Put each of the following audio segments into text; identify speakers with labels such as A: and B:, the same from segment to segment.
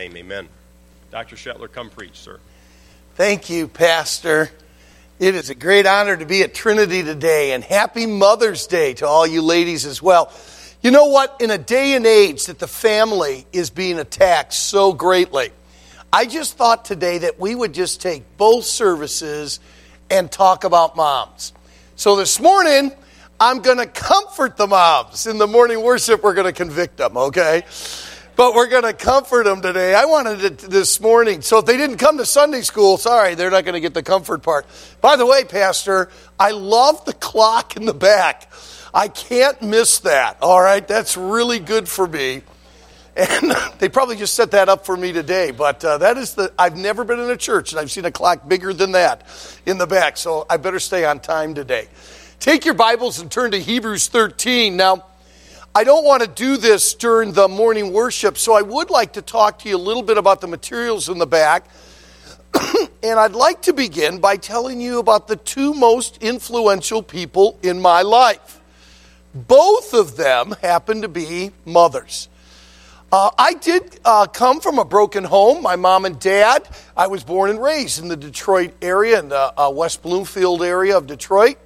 A: Amen. Dr. Shetler, come preach, sir.
B: Thank you, Pastor. It is a great honor to be at Trinity today, and happy Mother's Day to all you ladies as well. You know what? In a day and age that the family is being attacked so greatly, I just thought today that we would just take both services and talk about moms. So this morning, I'm going to comfort the moms. In the morning worship, we're going to convict them, okay? But we're going to comfort them today. I wanted it this morning. So if they didn't come to Sunday school, sorry, they're not going to get the comfort part. By the way, Pastor, I love the clock in the back. I can't miss that. All right, that's really good for me. And they probably just set that up for me today, but uh, that is the. I've never been in a church and I've seen a clock bigger than that in the back, so I better stay on time today. Take your Bibles and turn to Hebrews 13. Now, I don't want to do this during the morning worship, so I would like to talk to you a little bit about the materials in the back. and I'd like to begin by telling you about the two most influential people in my life. Both of them happen to be mothers. Uh, I did uh, come from a broken home. My mom and dad, I was born and raised in the Detroit area, in the uh, West Bloomfield area of Detroit.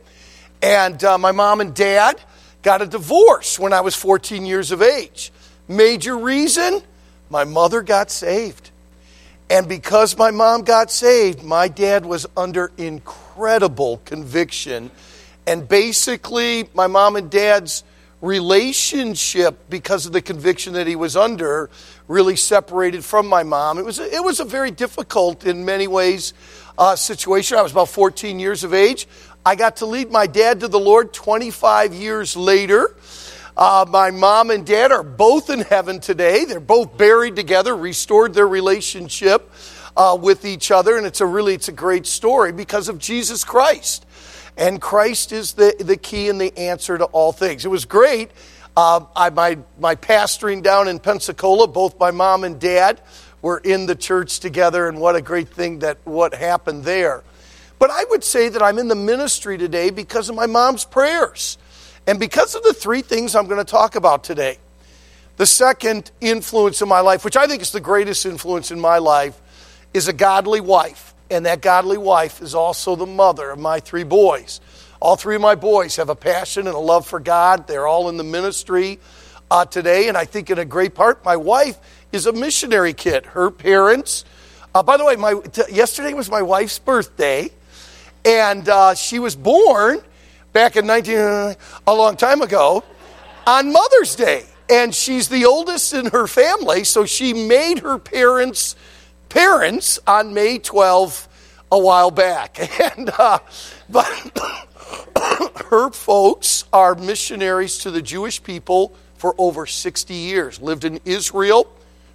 B: And uh, my mom and dad, got a divorce when I was 14 years of age. Major reason my mother got saved. And because my mom got saved, my dad was under incredible conviction. And basically, my mom and dad's relationship, because of the conviction that he was under, really separated from my mom. It was, a, it was a very difficult, in many ways, uh, situation. I was about 14 years of age. I got to lead my dad to the Lord 25 years later. Uh, my mom and dad are both in heaven today. They're both buried together, restored their relationship uh, with each other, and it's a really it's a great story because of Jesus Christ. And Christ is the, the key and the answer to all things. It was great. Uh, I, my, my pastoring down in Pensacola, both my mom and dad were in the church together, and what a great thing that what happened there. But I would say that I'm in the ministry today because of my mom's prayers and because of the three things I'm going to talk about today. The second influence in my life, which I think is the greatest influence in my life, is a godly wife. And that godly wife is also the mother of my three boys. All three of my boys have a passion and a love for God. They're all in the ministry uh, today. And I think, in a great part, my wife is a missionary kid. Her parents, uh, by the way, my, t- yesterday was my wife's birthday. And uh, she was born back in 19, a long time ago, on Mother's Day. And she's the oldest in her family, so she made her parents parents on May 12 a while back. And uh, but her folks are missionaries to the Jewish people for over 60 years. Lived in Israel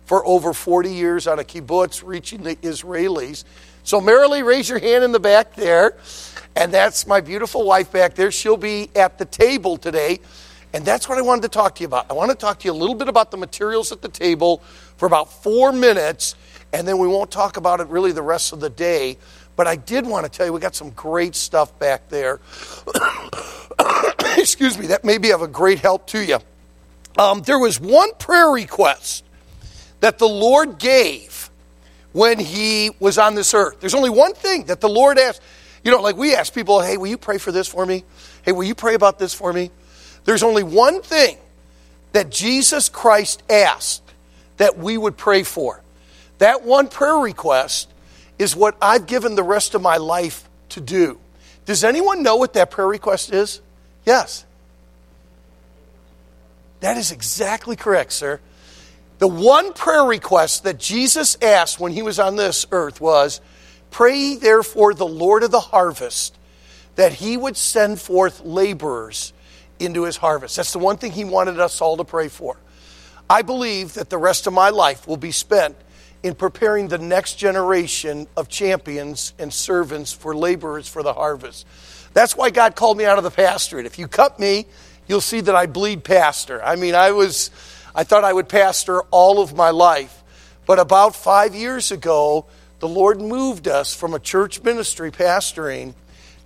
B: for over 40 years on a kibbutz, reaching the Israelis. So, Marilee, raise your hand in the back there. And that's my beautiful wife back there. She'll be at the table today. And that's what I wanted to talk to you about. I want to talk to you a little bit about the materials at the table for about four minutes, and then we won't talk about it really the rest of the day. But I did want to tell you we got some great stuff back there. Excuse me, that may be of a great help to you. Um, there was one prayer request that the Lord gave when he was on this earth. There's only one thing that the Lord asked. You know, like we ask people, hey, will you pray for this for me? Hey, will you pray about this for me? There's only one thing that Jesus Christ asked that we would pray for. That one prayer request is what I've given the rest of my life to do. Does anyone know what that prayer request is? Yes. That is exactly correct, sir. The one prayer request that Jesus asked when he was on this earth was Pray therefore the Lord of the harvest that he would send forth laborers into his harvest. That's the one thing he wanted us all to pray for. I believe that the rest of my life will be spent in preparing the next generation of champions and servants for laborers for the harvest. That's why God called me out of the pastorate. If you cut me, you'll see that I bleed pastor. I mean, I was I thought I would pastor all of my life. But about five years ago, the Lord moved us from a church ministry pastoring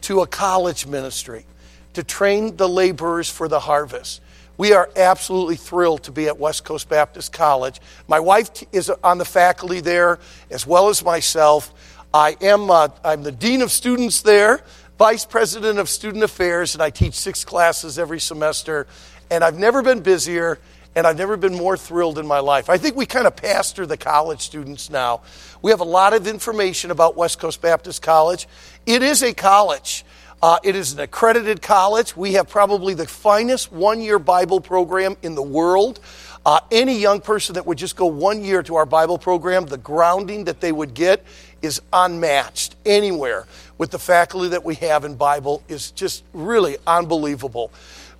B: to a college ministry to train the laborers for the harvest. We are absolutely thrilled to be at West Coast Baptist College. My wife is on the faculty there, as well as myself. I am uh, I'm the dean of students there, vice president of student affairs, and I teach six classes every semester. And I've never been busier, and I've never been more thrilled in my life. I think we kind of pastor the college students now. We have a lot of information about West Coast Baptist College. It is a college. Uh, it is an accredited college. We have probably the finest one year Bible program in the world. Uh, any young person that would just go one year to our Bible program, the grounding that they would get is unmatched anywhere with the faculty that we have in Bible is just really unbelievable.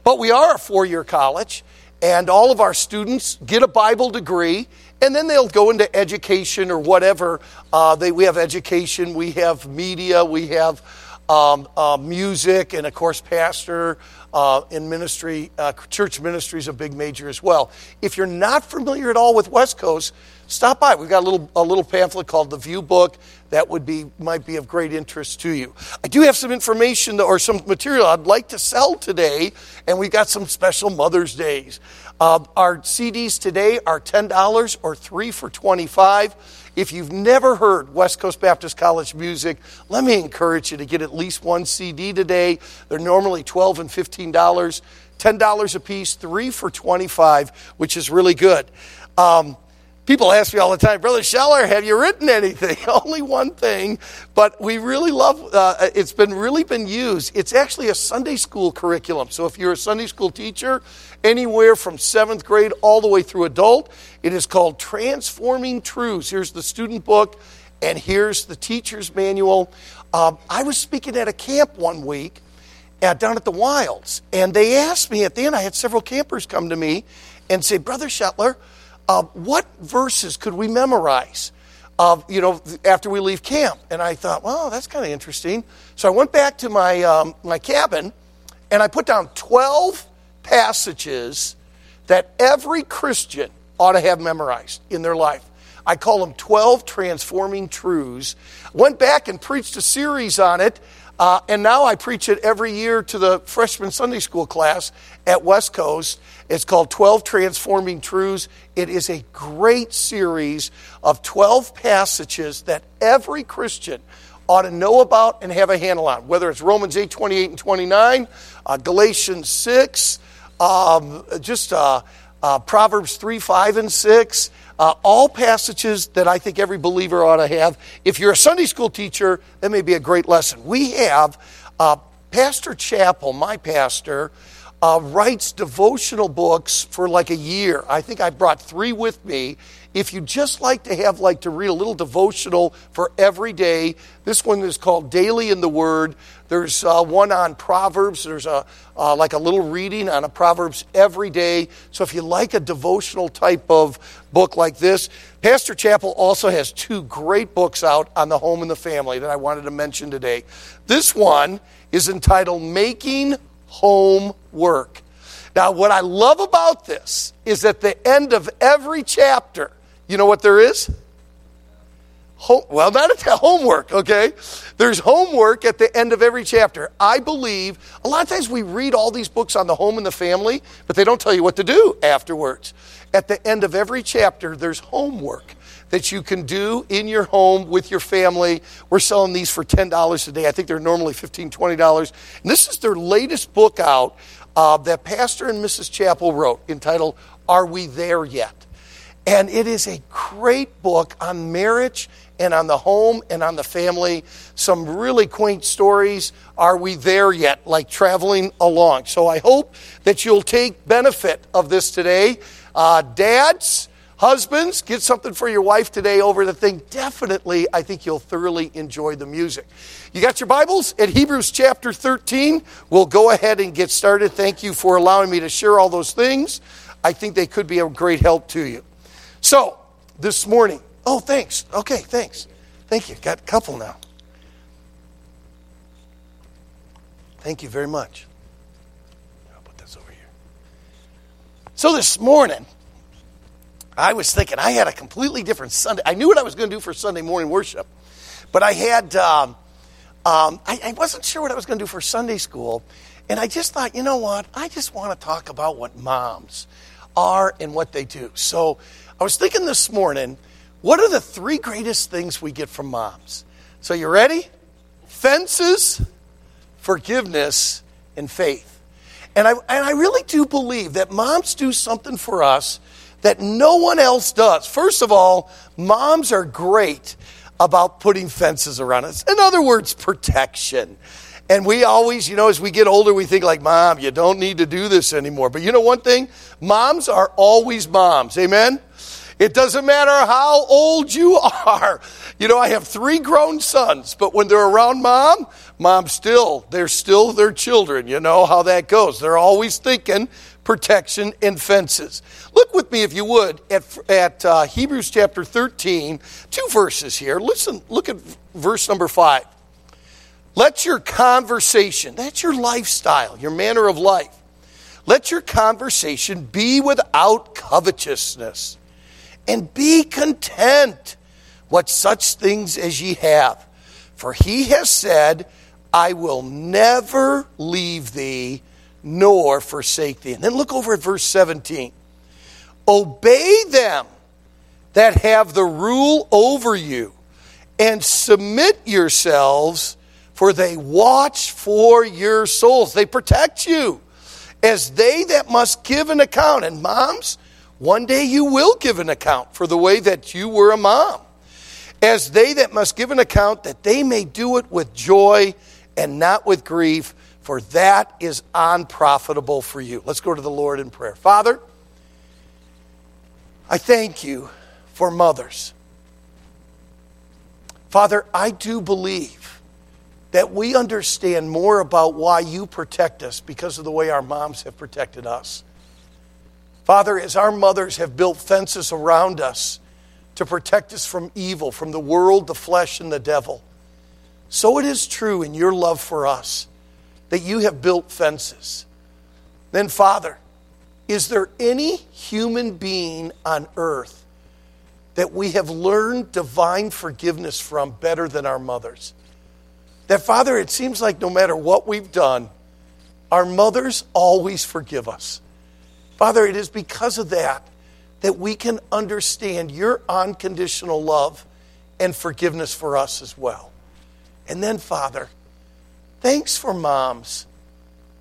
B: But we are a four year college, and all of our students get a Bible degree, and then they'll go into education or whatever. Uh, they, we have education, we have media, we have um, uh, music, and of course, pastor uh, in ministry, uh, church ministry is a big major as well. If you're not familiar at all with West Coast, stop by. We've got a little, a little pamphlet called the View Book that would be, might be of great interest to you. I do have some information or some material I'd like to sell today, and we've got some special Mother's Days. Uh, our CDs today are $10 or 3 for 25 if you've never heard West Coast Baptist College music, let me encourage you to get at least one CD today. They're normally 12 and $15, $10 a piece, three for 25 which is really good. Um, People ask me all the time, Brother Shetler, have you written anything? Only one thing, but we really love. Uh, it's been really been used. It's actually a Sunday school curriculum. So if you're a Sunday school teacher, anywhere from seventh grade all the way through adult, it is called Transforming Truths. Here's the student book, and here's the teacher's manual. Um, I was speaking at a camp one week uh, down at the Wilds, and they asked me at the end. I had several campers come to me and say, Brother Shetler uh, what verses could we memorize? Uh, you know, after we leave camp, and I thought, well, that's kind of interesting. So I went back to my um, my cabin, and I put down twelve passages that every Christian ought to have memorized in their life. I call them 12 transforming truths. Went back and preached a series on it uh, and now I preach it every year to the freshman Sunday school class at West Coast. It's called 12 Transforming Truths. It is a great series of 12 passages that every Christian ought to know about and have a handle on, whether it's Romans 8, 28 and 29, uh, Galatians 6, um, just uh, uh, Proverbs 3, 5, and 6. Uh, all passages that I think every believer ought to have. If you're a Sunday school teacher, that may be a great lesson. We have uh, Pastor Chappell, my pastor, uh, writes devotional books for like a year. I think I brought three with me. If you just like to have like to read a little devotional for every day, this one is called Daily in the Word. There's uh, one on Proverbs. There's a uh, like a little reading on a Proverbs every day. So if you like a devotional type of book like this, Pastor Chappell also has two great books out on the home and the family that I wanted to mention today. This one is entitled Making Home Work. Now, what I love about this is at the end of every chapter, you know what there is? Home, well, not at homework, okay? There's homework at the end of every chapter. I believe a lot of times we read all these books on the home and the family, but they don't tell you what to do afterwards. At the end of every chapter, there's homework that you can do in your home with your family. We're selling these for $10 a day. I think they're normally $15, $20. And this is their latest book out uh, that Pastor and Mrs. Chappell wrote entitled, Are We There Yet? And it is a great book on marriage and on the home and on the family. Some really quaint stories. Are we there yet? Like traveling along. So I hope that you'll take benefit of this today. Uh, dads, husbands, get something for your wife today over the thing. Definitely, I think you'll thoroughly enjoy the music. You got your Bibles at Hebrews chapter 13. We'll go ahead and get started. Thank you for allowing me to share all those things. I think they could be a great help to you. So, this morning, oh, thanks. Okay, thanks. Thank you. Got a couple now. Thank you very much. I'll put this over here. So, this morning, I was thinking I had a completely different Sunday. I knew what I was going to do for Sunday morning worship, but I had, um, um, I, I wasn't sure what I was going to do for Sunday school. And I just thought, you know what? I just want to talk about what moms are and what they do. So I was thinking this morning, what are the three greatest things we get from moms? So you ready? Fences, forgiveness, and faith. And I, and I really do believe that moms do something for us that no one else does. First of all, moms are great about putting fences around us. In other words, protection. And we always, you know, as we get older, we think like, Mom, you don't need to do this anymore. But you know one thing? Moms are always moms. Amen? It doesn't matter how old you are. You know, I have three grown sons, but when they're around mom, mom still, they're still their children. You know how that goes. They're always thinking protection and fences. Look with me, if you would, at, at uh, Hebrews chapter 13, two verses here. Listen, look at verse number 5. Let your conversation, that's your lifestyle, your manner of life, let your conversation be without covetousness, and be content what such things as ye have. For he has said, I will never leave thee nor forsake thee. And then look over at verse 17. Obey them that have the rule over you, and submit yourselves, for they watch for your souls. They protect you as they that must give an account. And moms, one day you will give an account for the way that you were a mom. As they that must give an account, that they may do it with joy and not with grief for that is unprofitable for you. Let's go to the Lord in prayer. Father, I thank you for mothers. Father, I do believe that we understand more about why you protect us because of the way our moms have protected us. Father, as our mothers have built fences around us to protect us from evil, from the world, the flesh, and the devil, so it is true in your love for us that you have built fences. Then, Father, is there any human being on earth that we have learned divine forgiveness from better than our mothers? That, Father, it seems like no matter what we've done, our mothers always forgive us. Father, it is because of that that we can understand your unconditional love and forgiveness for us as well. And then, Father, Thanks for moms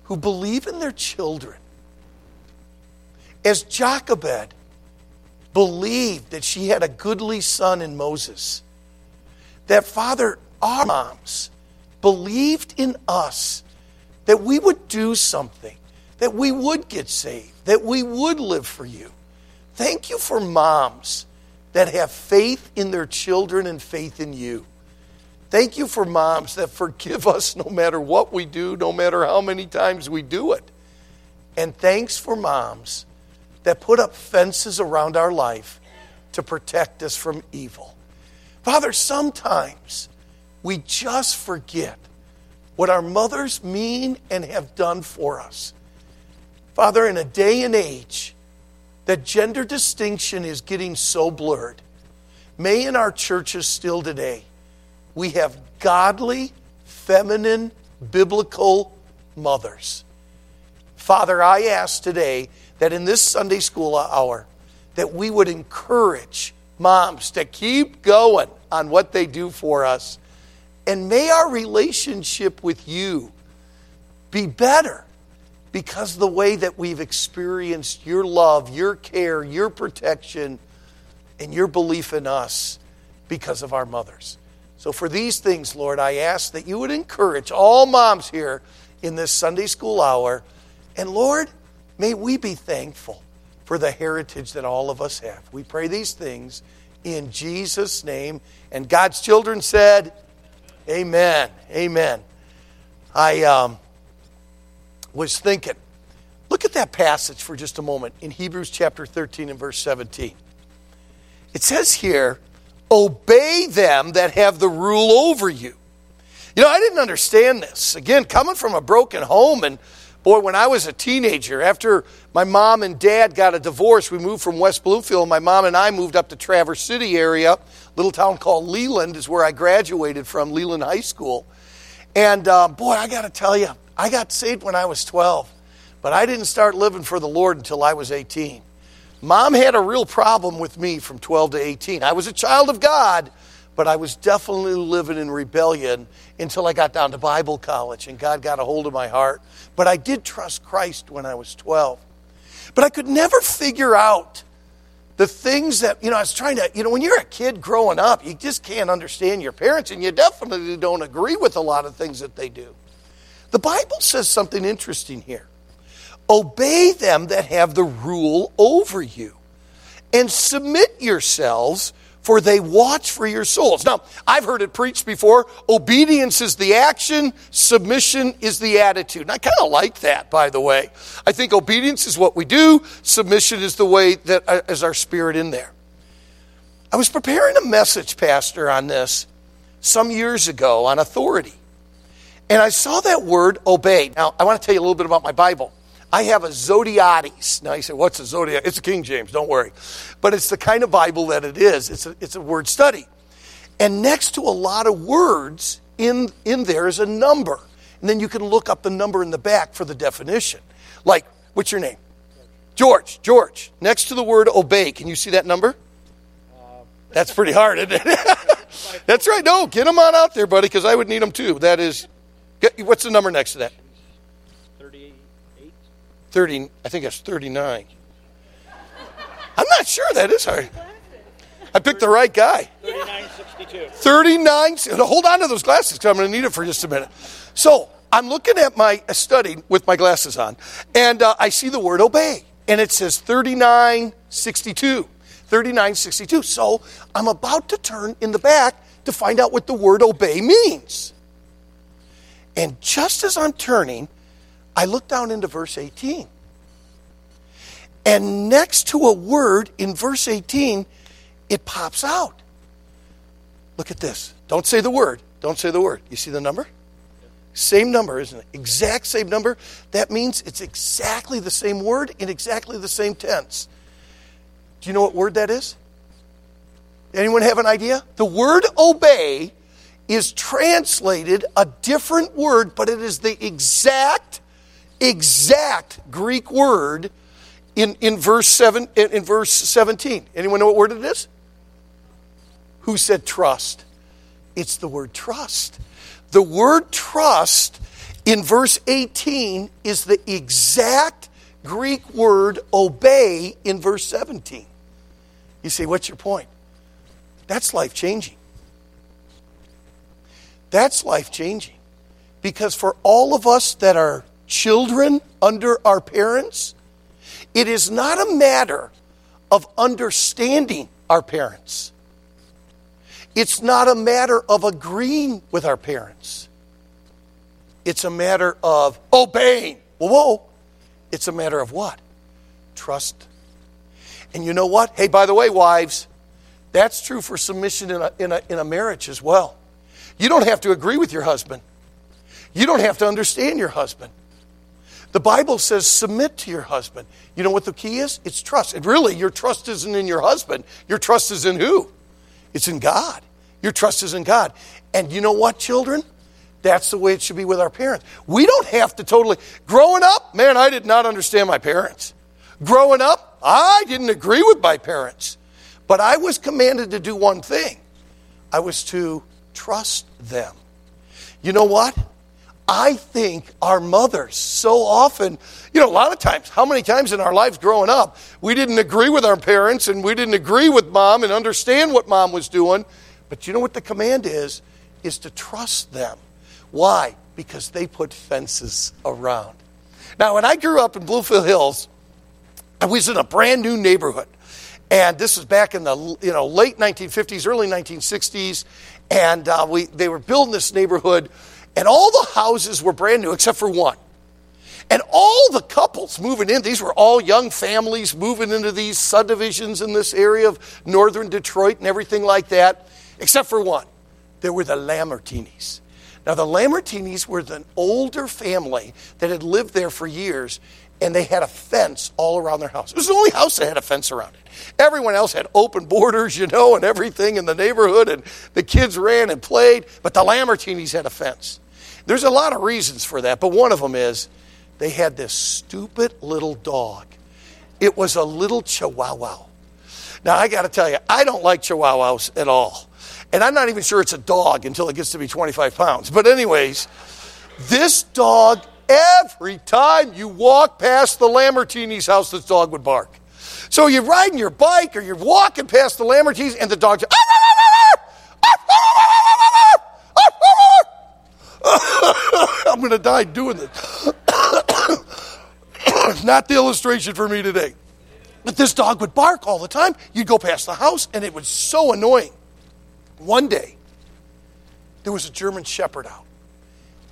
B: who believe in their children. As Jochebed believed that she had a goodly son in Moses, that Father, our moms believed in us that we would do something, that we would get saved, that we would live for you. Thank you for moms that have faith in their children and faith in you. Thank you for moms that forgive us no matter what we do, no matter how many times we do it. And thanks for moms that put up fences around our life to protect us from evil. Father, sometimes we just forget what our mothers mean and have done for us. Father, in a day and age that gender distinction is getting so blurred, may in our churches still today, we have godly, feminine, biblical mothers. Father, I ask today that in this Sunday school hour, that we would encourage moms to keep going on what they do for us. And may our relationship with you be better because the way that we've experienced your love, your care, your protection, and your belief in us because of our mothers. So, for these things, Lord, I ask that you would encourage all moms here in this Sunday school hour. And, Lord, may we be thankful for the heritage that all of us have. We pray these things in Jesus' name. And God's children said, Amen. Amen. I um, was thinking, look at that passage for just a moment in Hebrews chapter 13 and verse 17. It says here, obey them that have the rule over you. You know, I didn't understand this. Again, coming from a broken home, and boy, when I was a teenager, after my mom and dad got a divorce, we moved from West Bloomfield. My mom and I moved up to Traverse City area, little town called Leland is where I graduated from, Leland High School. And uh, boy, I got to tell you, I got saved when I was 12, but I didn't start living for the Lord until I was 18. Mom had a real problem with me from 12 to 18. I was a child of God, but I was definitely living in rebellion until I got down to Bible college and God got a hold of my heart. But I did trust Christ when I was 12. But I could never figure out the things that, you know, I was trying to, you know, when you're a kid growing up, you just can't understand your parents and you definitely don't agree with a lot of things that they do. The Bible says something interesting here Obey them that have the rule over you, and submit yourselves for they watch for your souls. Now, I've heard it preached before obedience is the action, submission is the attitude. And I kind of like that, by the way. I think obedience is what we do, submission is the way that uh, is our spirit in there. I was preparing a message, Pastor, on this some years ago on authority. And I saw that word obey. Now, I want to tell you a little bit about my Bible. I have a Zodhiates. Now you say, what's a Zodiac? It's a King James, don't worry. But it's the kind of Bible that it is. It's a, it's a word study. And next to a lot of words in, in there is a number. And then you can look up the number in the back for the definition. Like, what's your name? George. George. Next to the word obey, can you see that number? That's pretty hard, isn't it? That's right. No, get them on out there, buddy, because I would need them too. That is, what's the number next to that? 38. 30, I think that's 39. I'm not sure that is hard. I picked the right guy. 3962. 39. Hold on to those glasses because I'm going to need it for just a minute. So I'm looking at my study with my glasses on, and uh, I see the word obey, and it says 3962. 3962. So I'm about to turn in the back to find out what the word obey means. And just as I'm turning, I look down into verse 18. And next to a word in verse 18, it pops out. Look at this. Don't say the word. Don't say the word. You see the number? Same number, isn't it? Exact same number. That means it's exactly the same word in exactly the same tense. Do you know what word that is? Anyone have an idea? The word obey is translated a different word, but it is the exact exact Greek word in, in, verse seven, in, in verse 17. Anyone know what word it is? Who said trust? It's the word trust. The word trust in verse 18 is the exact Greek word obey in verse 17. You say, what's your point? That's life changing. That's life changing. Because for all of us that are children under our parents, it is not a matter of understanding our parents. It's not a matter of agreeing with our parents. It's a matter of obeying. Whoa, whoa. It's a matter of what? Trust. And you know what? Hey, by the way, wives, that's true for submission in a, in a, in a marriage as well. You don't have to agree with your husband, you don't have to understand your husband. The Bible says submit to your husband. You know what the key is? It's trust. And really, your trust isn't in your husband. Your trust is in who? It's in God. Your trust is in God. And you know what, children? That's the way it should be with our parents. We don't have to totally. Growing up, man, I did not understand my parents. Growing up, I didn't agree with my parents. But I was commanded to do one thing I was to trust them. You know what? I think our mothers so often, you know, a lot of times, how many times in our lives growing up, we didn't agree with our parents and we didn't agree with mom and understand what mom was doing. But you know what the command is? Is to trust them. Why? Because they put fences around. Now, when I grew up in Bloomfield Hills, I was in a brand new neighborhood. And this was back in the you know, late 1950s, early 1960s. And uh, we, they were building this neighborhood and all the houses were brand new except for one. And all the couples moving in, these were all young families moving into these subdivisions in this area of northern Detroit and everything like that, except for one. There were the Lamartinis. Now, the Lamartinis were an older family that had lived there for years, and they had a fence all around their house. It was the only house that had a fence around it. Everyone else had open borders, you know, and everything in the neighborhood, and the kids ran and played, but the Lamartinis had a fence. There's a lot of reasons for that, but one of them is they had this stupid little dog. It was a little chihuahua. Now, I got to tell you, I don't like chihuahuas at all. And I'm not even sure it's a dog until it gets to be 25 pounds. But, anyways, this dog, every time you walk past the Lambertini's house, this dog would bark. So you're riding your bike or you're walking past the Lambertines and the dog's. I'm going to die doing this. Not the illustration for me today. But this dog would bark all the time. You'd go past the house, and it was so annoying. One day, there was a German Shepherd out.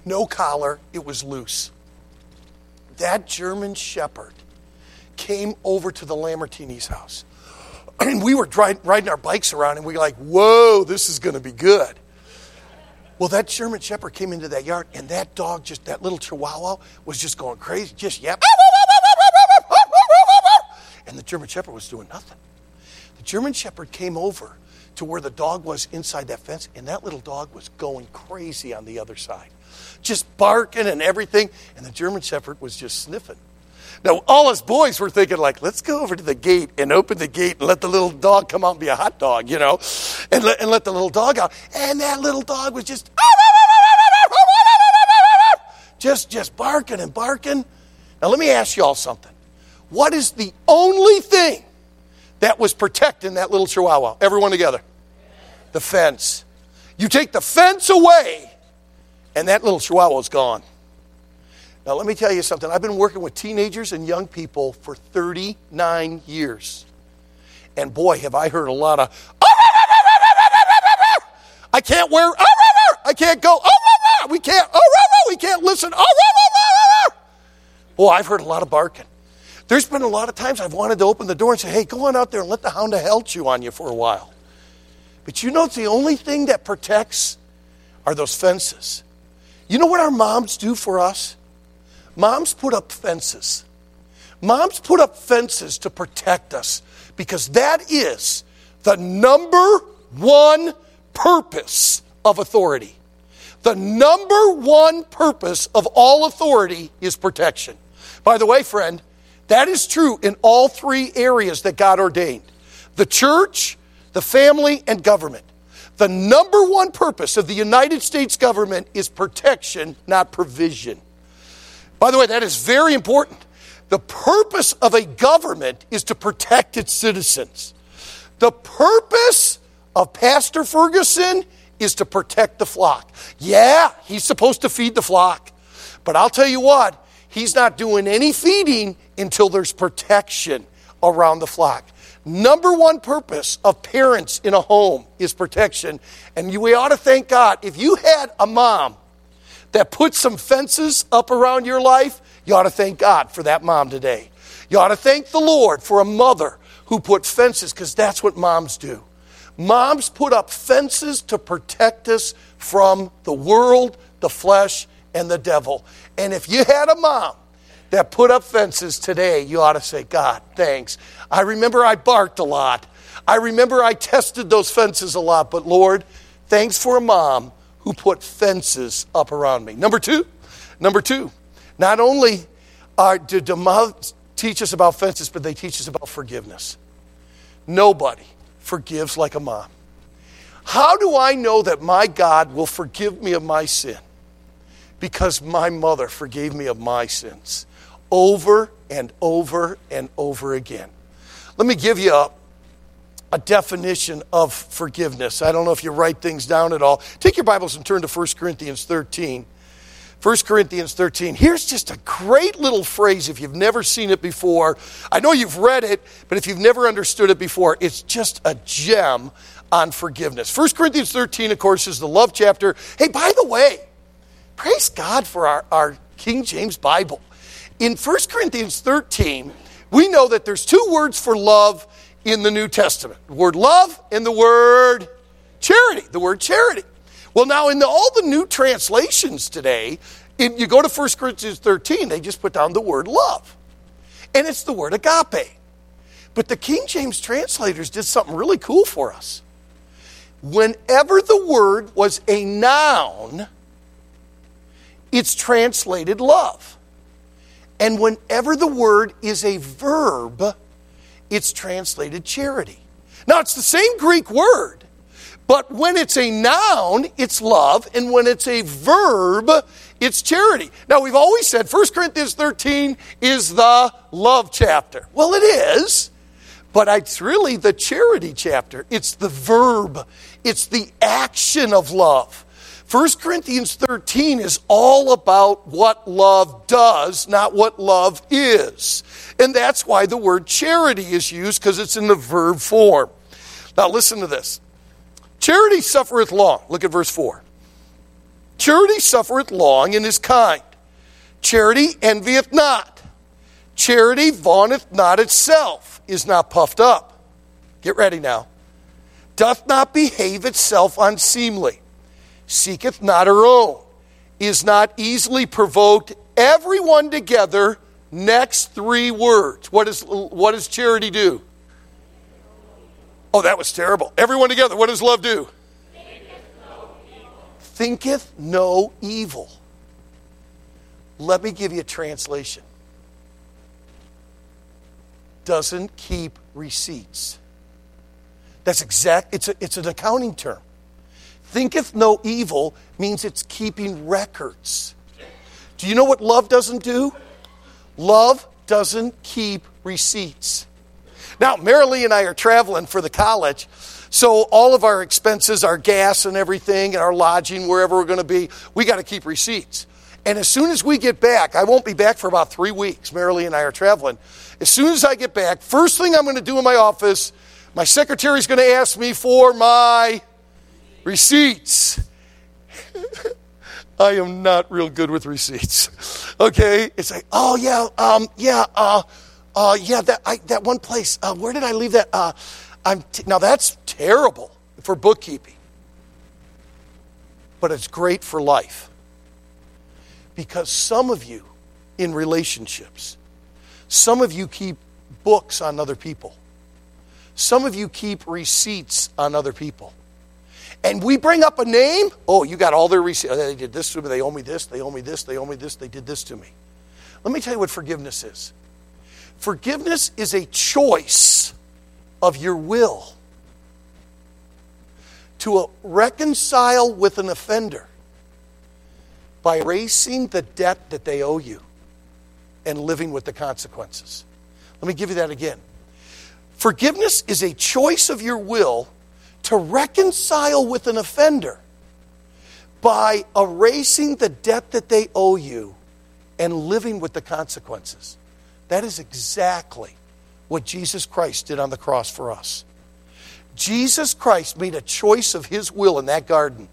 B: No collar, it was loose. That German Shepherd came over to the Lambertini's house. And we were riding our bikes around, and we were like, whoa, this is going to be good. Well, that German Shepherd came into that yard, and that dog, just that little Chihuahua, was just going crazy, just yap. And the German Shepherd was doing nothing. The German Shepherd came over to where the dog was inside that fence, and that little dog was going crazy on the other side, just barking and everything. And the German Shepherd was just sniffing. Now, all us boys were thinking, like, let's go over to the gate and open the gate and let the little dog come out and be a hot dog, you know, and let, and let the little dog out. And that little dog was just, just, just barking and barking. Now, let me ask y'all something. What is the only thing that was protecting that little chihuahua? Everyone together. The fence. You take the fence away, and that little chihuahua is gone. Now, let me tell you something. I've been working with teenagers and young people for 39 years. And boy, have I heard a lot of, ah, I can't wear, ah, I can't go, ah, we can't, we can't listen. Boy, I've heard a lot of barking. There's been a lot of times I've wanted to open the door and say, hey, go on out there and let the hound of hell chew on you for a while. But you know, it's the only thing that protects are those fences. You know what our moms do for us? Moms put up fences. Moms put up fences to protect us because that is the number one purpose of authority. The number one purpose of all authority is protection. By the way, friend, that is true in all three areas that God ordained the church, the family, and government. The number one purpose of the United States government is protection, not provision. By the way, that is very important. The purpose of a government is to protect its citizens. The purpose of Pastor Ferguson is to protect the flock. Yeah, he's supposed to feed the flock. But I'll tell you what, he's not doing any feeding until there's protection around the flock. Number one purpose of parents in a home is protection. And we ought to thank God. If you had a mom that put some fences up around your life, you ought to thank God for that mom today. You ought to thank the Lord for a mother who put fences because that's what moms do. Moms put up fences to protect us from the world, the flesh, and the devil. And if you had a mom that put up fences today, you ought to say, God, thanks. I remember I barked a lot. I remember I tested those fences a lot, but Lord, thanks for a mom who put fences up around me. Number two, number two, not only are, did the teach us about fences, but they teach us about forgiveness. Nobody forgives like a mom. How do I know that my God will forgive me of my sin? Because my mother forgave me of my sins over and over and over again. Let me give you a, a definition of forgiveness. I don't know if you write things down at all. Take your Bibles and turn to 1 Corinthians 13. 1 Corinthians 13. Here's just a great little phrase if you've never seen it before. I know you've read it, but if you've never understood it before, it's just a gem on forgiveness. 1 Corinthians 13, of course, is the love chapter. Hey, by the way, praise God for our, our King James Bible. In 1 Corinthians 13, we know that there's two words for love in the New Testament the word love and the word charity. The word charity. Well, now, in the, all the new translations today, in, you go to 1 Corinthians 13, they just put down the word love. And it's the word agape. But the King James translators did something really cool for us. Whenever the word was a noun, it's translated love. And whenever the word is a verb, it's translated charity. Now, it's the same Greek word, but when it's a noun, it's love, and when it's a verb, it's charity. Now, we've always said 1 Corinthians 13 is the love chapter. Well, it is, but it's really the charity chapter. It's the verb, it's the action of love. 1 Corinthians 13 is all about what love does, not what love is. And that's why the word charity is used because it's in the verb form. Now, listen to this Charity suffereth long. Look at verse 4. Charity suffereth long and is kind. Charity envieth not. Charity vaunteth not itself, is not puffed up. Get ready now. Doth not behave itself unseemly seeketh not her own, is not easily provoked. Everyone together, next three words. What, is, what does charity do? Oh, that was terrible. Everyone together, what does love do? Thinketh no evil. Thinketh no evil. Let me give you a translation. Doesn't keep receipts. That's exact, it's, a, it's an accounting term thinketh no evil means it's keeping records. Do you know what love doesn't do? Love doesn't keep receipts. Now, Marilee and I are traveling for the college, so all of our expenses, our gas and everything, and our lodging, wherever we're going to be, we got to keep receipts. And as soon as we get back, I won't be back for about three weeks. Marilee and I are traveling. As soon as I get back, first thing I'm going to do in my office, my secretary's going to ask me for my Receipts. I am not real good with receipts. Okay, it's like, oh yeah, um, yeah, uh, uh, yeah, that I, that one place. Uh, where did I leave that? Uh, I'm t- now that's terrible for bookkeeping, but it's great for life because some of you in relationships, some of you keep books on other people, some of you keep receipts on other people and we bring up a name, oh, you got all their receipts. Oh, they did this to me. They owe me this. They owe me this. They owe me this. They did this to me. Let me tell you what forgiveness is. Forgiveness is a choice of your will to uh, reconcile with an offender by erasing the debt that they owe you and living with the consequences. Let me give you that again. Forgiveness is a choice of your will to reconcile with an offender by erasing the debt that they owe you and living with the consequences. That is exactly what Jesus Christ did on the cross for us. Jesus Christ made a choice of his will in that garden.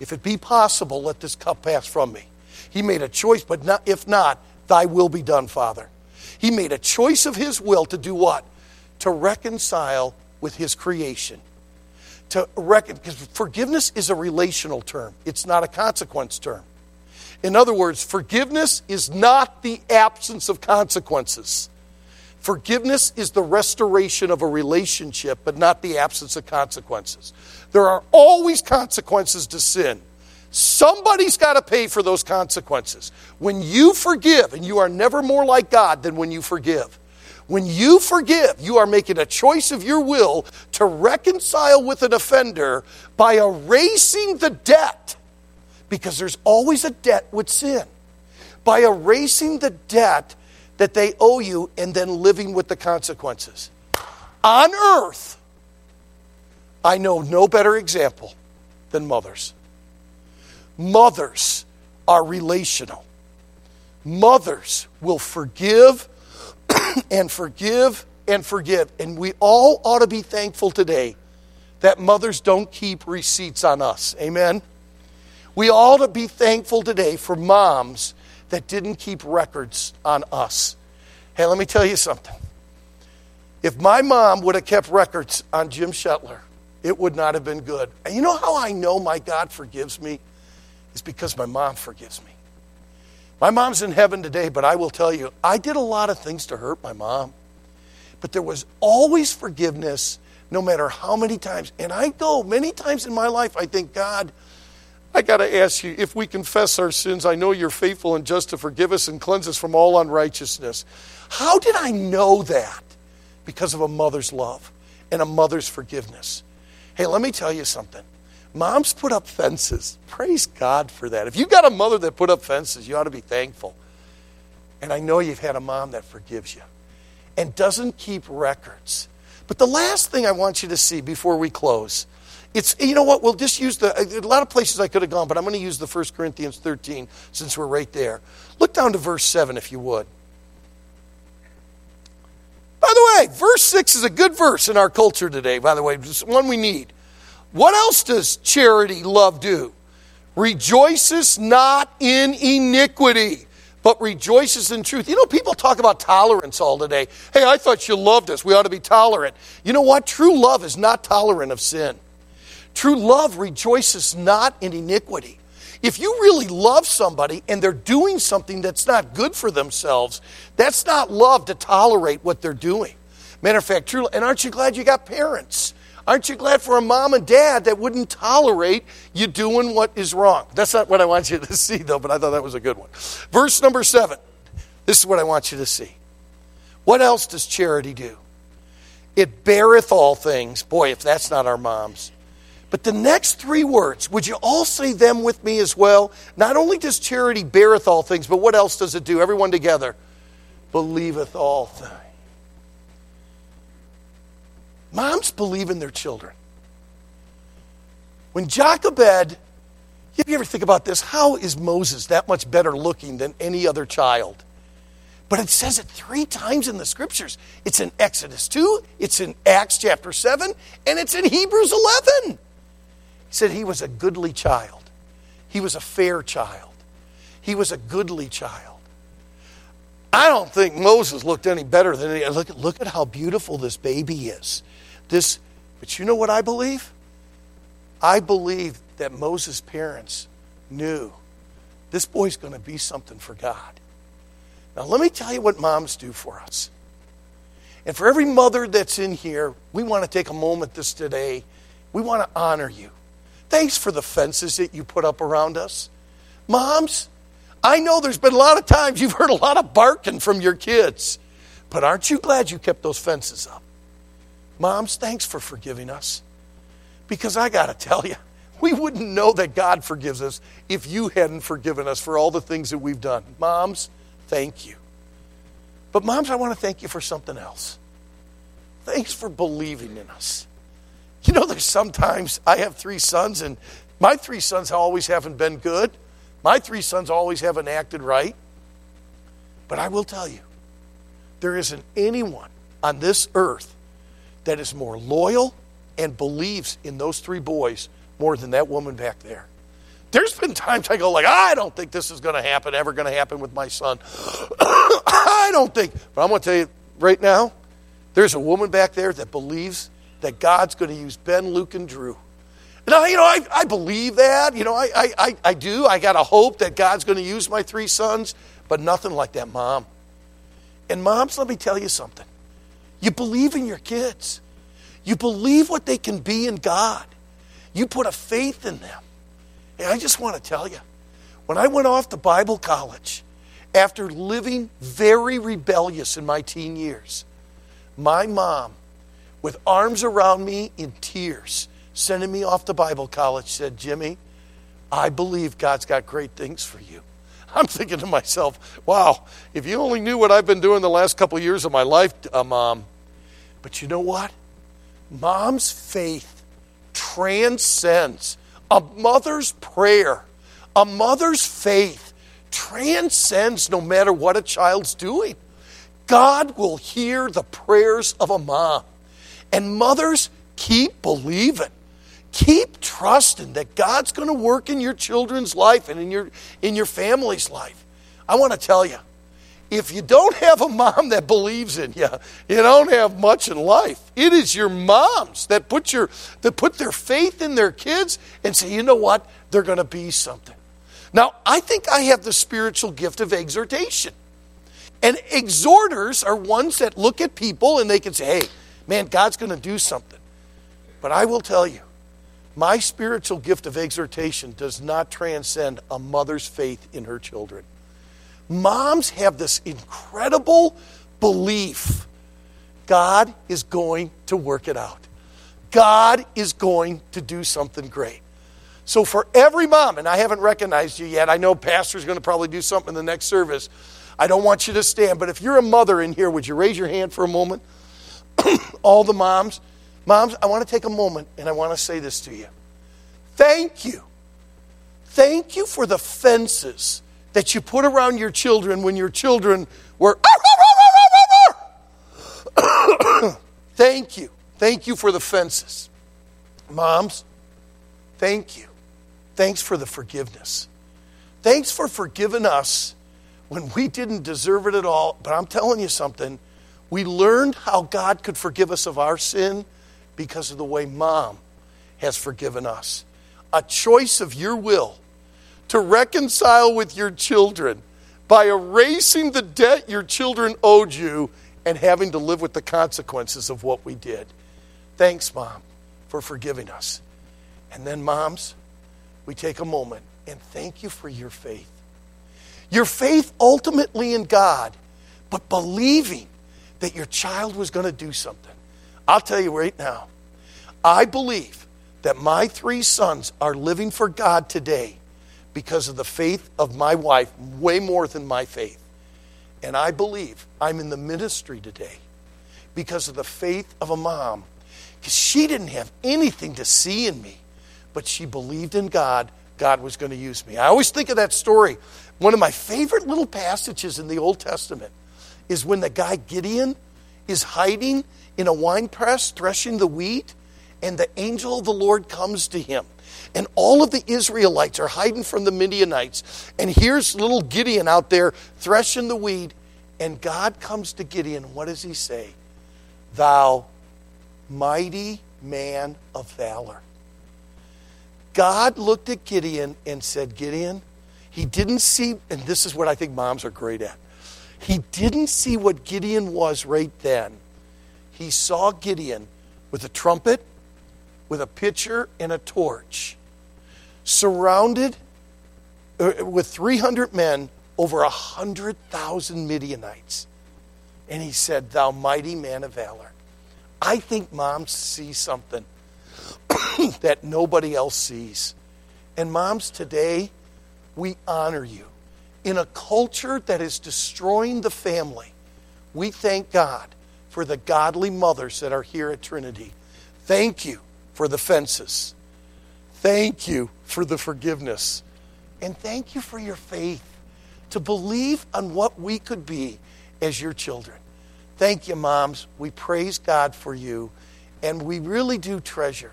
B: If it be possible, let this cup pass from me. He made a choice, but not, if not, thy will be done, Father. He made a choice of his will to do what? To reconcile with his creation to reckon, because forgiveness is a relational term, it's not a consequence term. In other words, forgiveness is not the absence of consequences. Forgiveness is the restoration of a relationship, but not the absence of consequences. There are always consequences to sin. Somebody's got to pay for those consequences. When you forgive, and you are never more like God than when you forgive, when you forgive, you are making a choice of your will to reconcile with an offender by erasing the debt, because there's always a debt with sin. By erasing the debt that they owe you and then living with the consequences. On earth, I know no better example than mothers. Mothers are relational. Mothers will forgive and forgive and forgive. And we all ought to be thankful today that mothers don't keep receipts on us. Amen? We ought to be thankful today for moms that didn't keep records on us. Hey, let me tell you something. If my mom would have kept records on Jim Shetler, it would not have been good. And you know how I know my God forgives me? It's because my mom forgives me. My mom's in heaven today, but I will tell you, I did a lot of things to hurt my mom. But there was always forgiveness, no matter how many times. And I go many times in my life, I think, God, I got to ask you if we confess our sins, I know you're faithful and just to forgive us and cleanse us from all unrighteousness. How did I know that? Because of a mother's love and a mother's forgiveness. Hey, let me tell you something. Moms put up fences. Praise God for that. If you've got a mother that put up fences, you ought to be thankful. And I know you've had a mom that forgives you and doesn't keep records. But the last thing I want you to see before we close, it's you know what, we'll just use the a lot of places I could have gone, but I'm going to use the 1 Corinthians 13 since we're right there. Look down to verse 7 if you would. By the way, verse 6 is a good verse in our culture today, by the way, it's one we need. What else does charity love do? Rejoices not in iniquity, but rejoices in truth. You know, people talk about tolerance all today. Hey, I thought you loved us. We ought to be tolerant. You know what? True love is not tolerant of sin. True love rejoices not in iniquity. If you really love somebody and they're doing something that's not good for themselves, that's not love to tolerate what they're doing. Matter of fact, true, and aren't you glad you got parents? Aren't you glad for a mom and dad that wouldn't tolerate you doing what is wrong? That's not what I want you to see, though, but I thought that was a good one. Verse number seven. This is what I want you to see. What else does charity do? It beareth all things. Boy, if that's not our moms. But the next three words, would you all say them with me as well? Not only does charity beareth all things, but what else does it do? Everyone together. Believeth all things. Moms believe in their children. When Jochebed, you ever think about this? How is Moses that much better looking than any other child? But it says it three times in the scriptures. It's in Exodus 2, it's in Acts chapter 7, and it's in Hebrews 11. He said he was a goodly child, he was a fair child, he was a goodly child. I don't think Moses looked any better than any. Look, look at how beautiful this baby is. This, but you know what I believe? I believe that Moses' parents knew this boy's going to be something for God. Now, let me tell you what moms do for us. And for every mother that's in here, we want to take a moment this today. We want to honor you. Thanks for the fences that you put up around us. Moms, I know there's been a lot of times you've heard a lot of barking from your kids, but aren't you glad you kept those fences up? Moms, thanks for forgiving us. Because I got to tell you, we wouldn't know that God forgives us if you hadn't forgiven us for all the things that we've done. Moms, thank you. But, moms, I want to thank you for something else. Thanks for believing in us. You know, there's sometimes I have three sons, and my three sons always haven't been good. My three sons always haven't acted right. But I will tell you, there isn't anyone on this earth that is more loyal and believes in those three boys more than that woman back there. There's been times I go like, I don't think this is going to happen, ever going to happen with my son. I don't think. But I'm going to tell you right now, there's a woman back there that believes that God's going to use Ben, Luke, and Drew. Now, you know, I, I believe that. You know, I, I, I do. I got a hope that God's going to use my three sons, but nothing like that mom. And moms, let me tell you something. You believe in your kids. You believe what they can be in God. You put a faith in them. And I just want to tell you, when I went off to Bible college, after living very rebellious in my teen years, my mom, with arms around me in tears, sending me off to Bible college, said, Jimmy, I believe God's got great things for you. I'm thinking to myself, wow, if you only knew what I've been doing the last couple of years of my life, uh, Mom. But you know what? Mom's faith transcends a mother's prayer. A mother's faith transcends no matter what a child's doing. God will hear the prayers of a mom. And mothers, keep believing. Keep trusting that God's going to work in your children's life and in your, in your family's life. I want to tell you, if you don't have a mom that believes in you, you don't have much in life. It is your moms that put, your, that put their faith in their kids and say, you know what? They're going to be something. Now, I think I have the spiritual gift of exhortation. And exhorters are ones that look at people and they can say, hey, man, God's going to do something. But I will tell you, My spiritual gift of exhortation does not transcend a mother's faith in her children. Moms have this incredible belief God is going to work it out. God is going to do something great. So, for every mom, and I haven't recognized you yet, I know Pastor's going to probably do something in the next service. I don't want you to stand, but if you're a mother in here, would you raise your hand for a moment? All the moms. Moms, I want to take a moment and I want to say this to you. Thank you. Thank you for the fences that you put around your children when your children were. Thank you. Thank you for the fences. Moms, thank you. Thanks for the forgiveness. Thanks for forgiving us when we didn't deserve it at all. But I'm telling you something. We learned how God could forgive us of our sin because of the way mom has forgiven us. A choice of your will to reconcile with your children by erasing the debt your children owed you and having to live with the consequences of what we did. Thanks, Mom, for forgiving us. And then, moms, we take a moment and thank you for your faith. Your faith ultimately in God, but believing that your child was going to do something. I'll tell you right now, I believe that my three sons are living for God today because of the faith of my wife, way more than my faith. And I believe I'm in the ministry today because of the faith of a mom. Because she didn't have anything to see in me, but she believed in God. God was going to use me. I always think of that story. One of my favorite little passages in the Old Testament is when the guy Gideon is hiding in a wine press, threshing the wheat, and the angel of the Lord comes to him. And all of the Israelites are hiding from the Midianites. And here's little Gideon out there threshing the wheat. And God comes to Gideon. What does he say? Thou mighty man of valor. God looked at Gideon and said, Gideon, he didn't see, and this is what I think moms are great at. He didn't see what Gideon was right then. He saw Gideon with a trumpet, with a pitcher, and a torch surrounded uh, with 300 men over a 100,000 Midianites. And he said, Thou mighty man of valor. I think moms see something that nobody else sees. And moms, today, we honor you. In a culture that is destroying the family, we thank God for the godly mothers that are here at Trinity. Thank you for the fences. Thank you for the forgiveness. And thank you for your faith to believe on what we could be as your children. Thank you, moms. We praise God for you, and we really do treasure.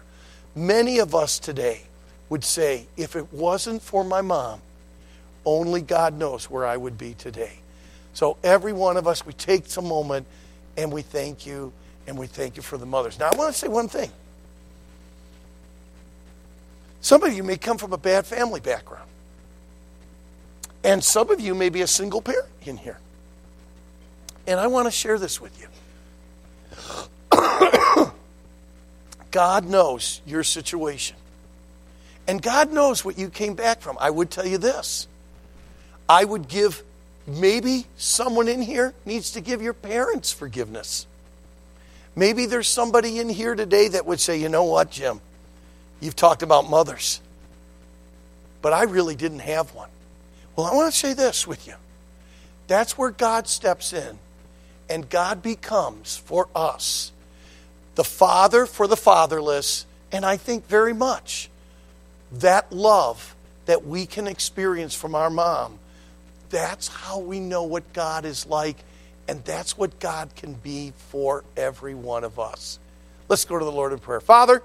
B: Many of us today would say, if it wasn't for my mom, only God knows where I would be today. So, every one of us, we take some moment and we thank you, and we thank you for the mothers. Now, I want to say one thing. Some of you may come from a bad family background. And some of you may be a single parent in here. And I want to share this with you. God knows your situation. And God knows what you came back from. I would tell you this I would give, maybe someone in here needs to give your parents forgiveness. Maybe there's somebody in here today that would say, you know what, Jim? You've talked about mothers, but I really didn't have one. Well, I want to say this with you. That's where God steps in, and God becomes for us the father for the fatherless, and I think very much that love that we can experience from our mom. That's how we know what God is like, and that's what God can be for every one of us. Let's go to the Lord in prayer. Father,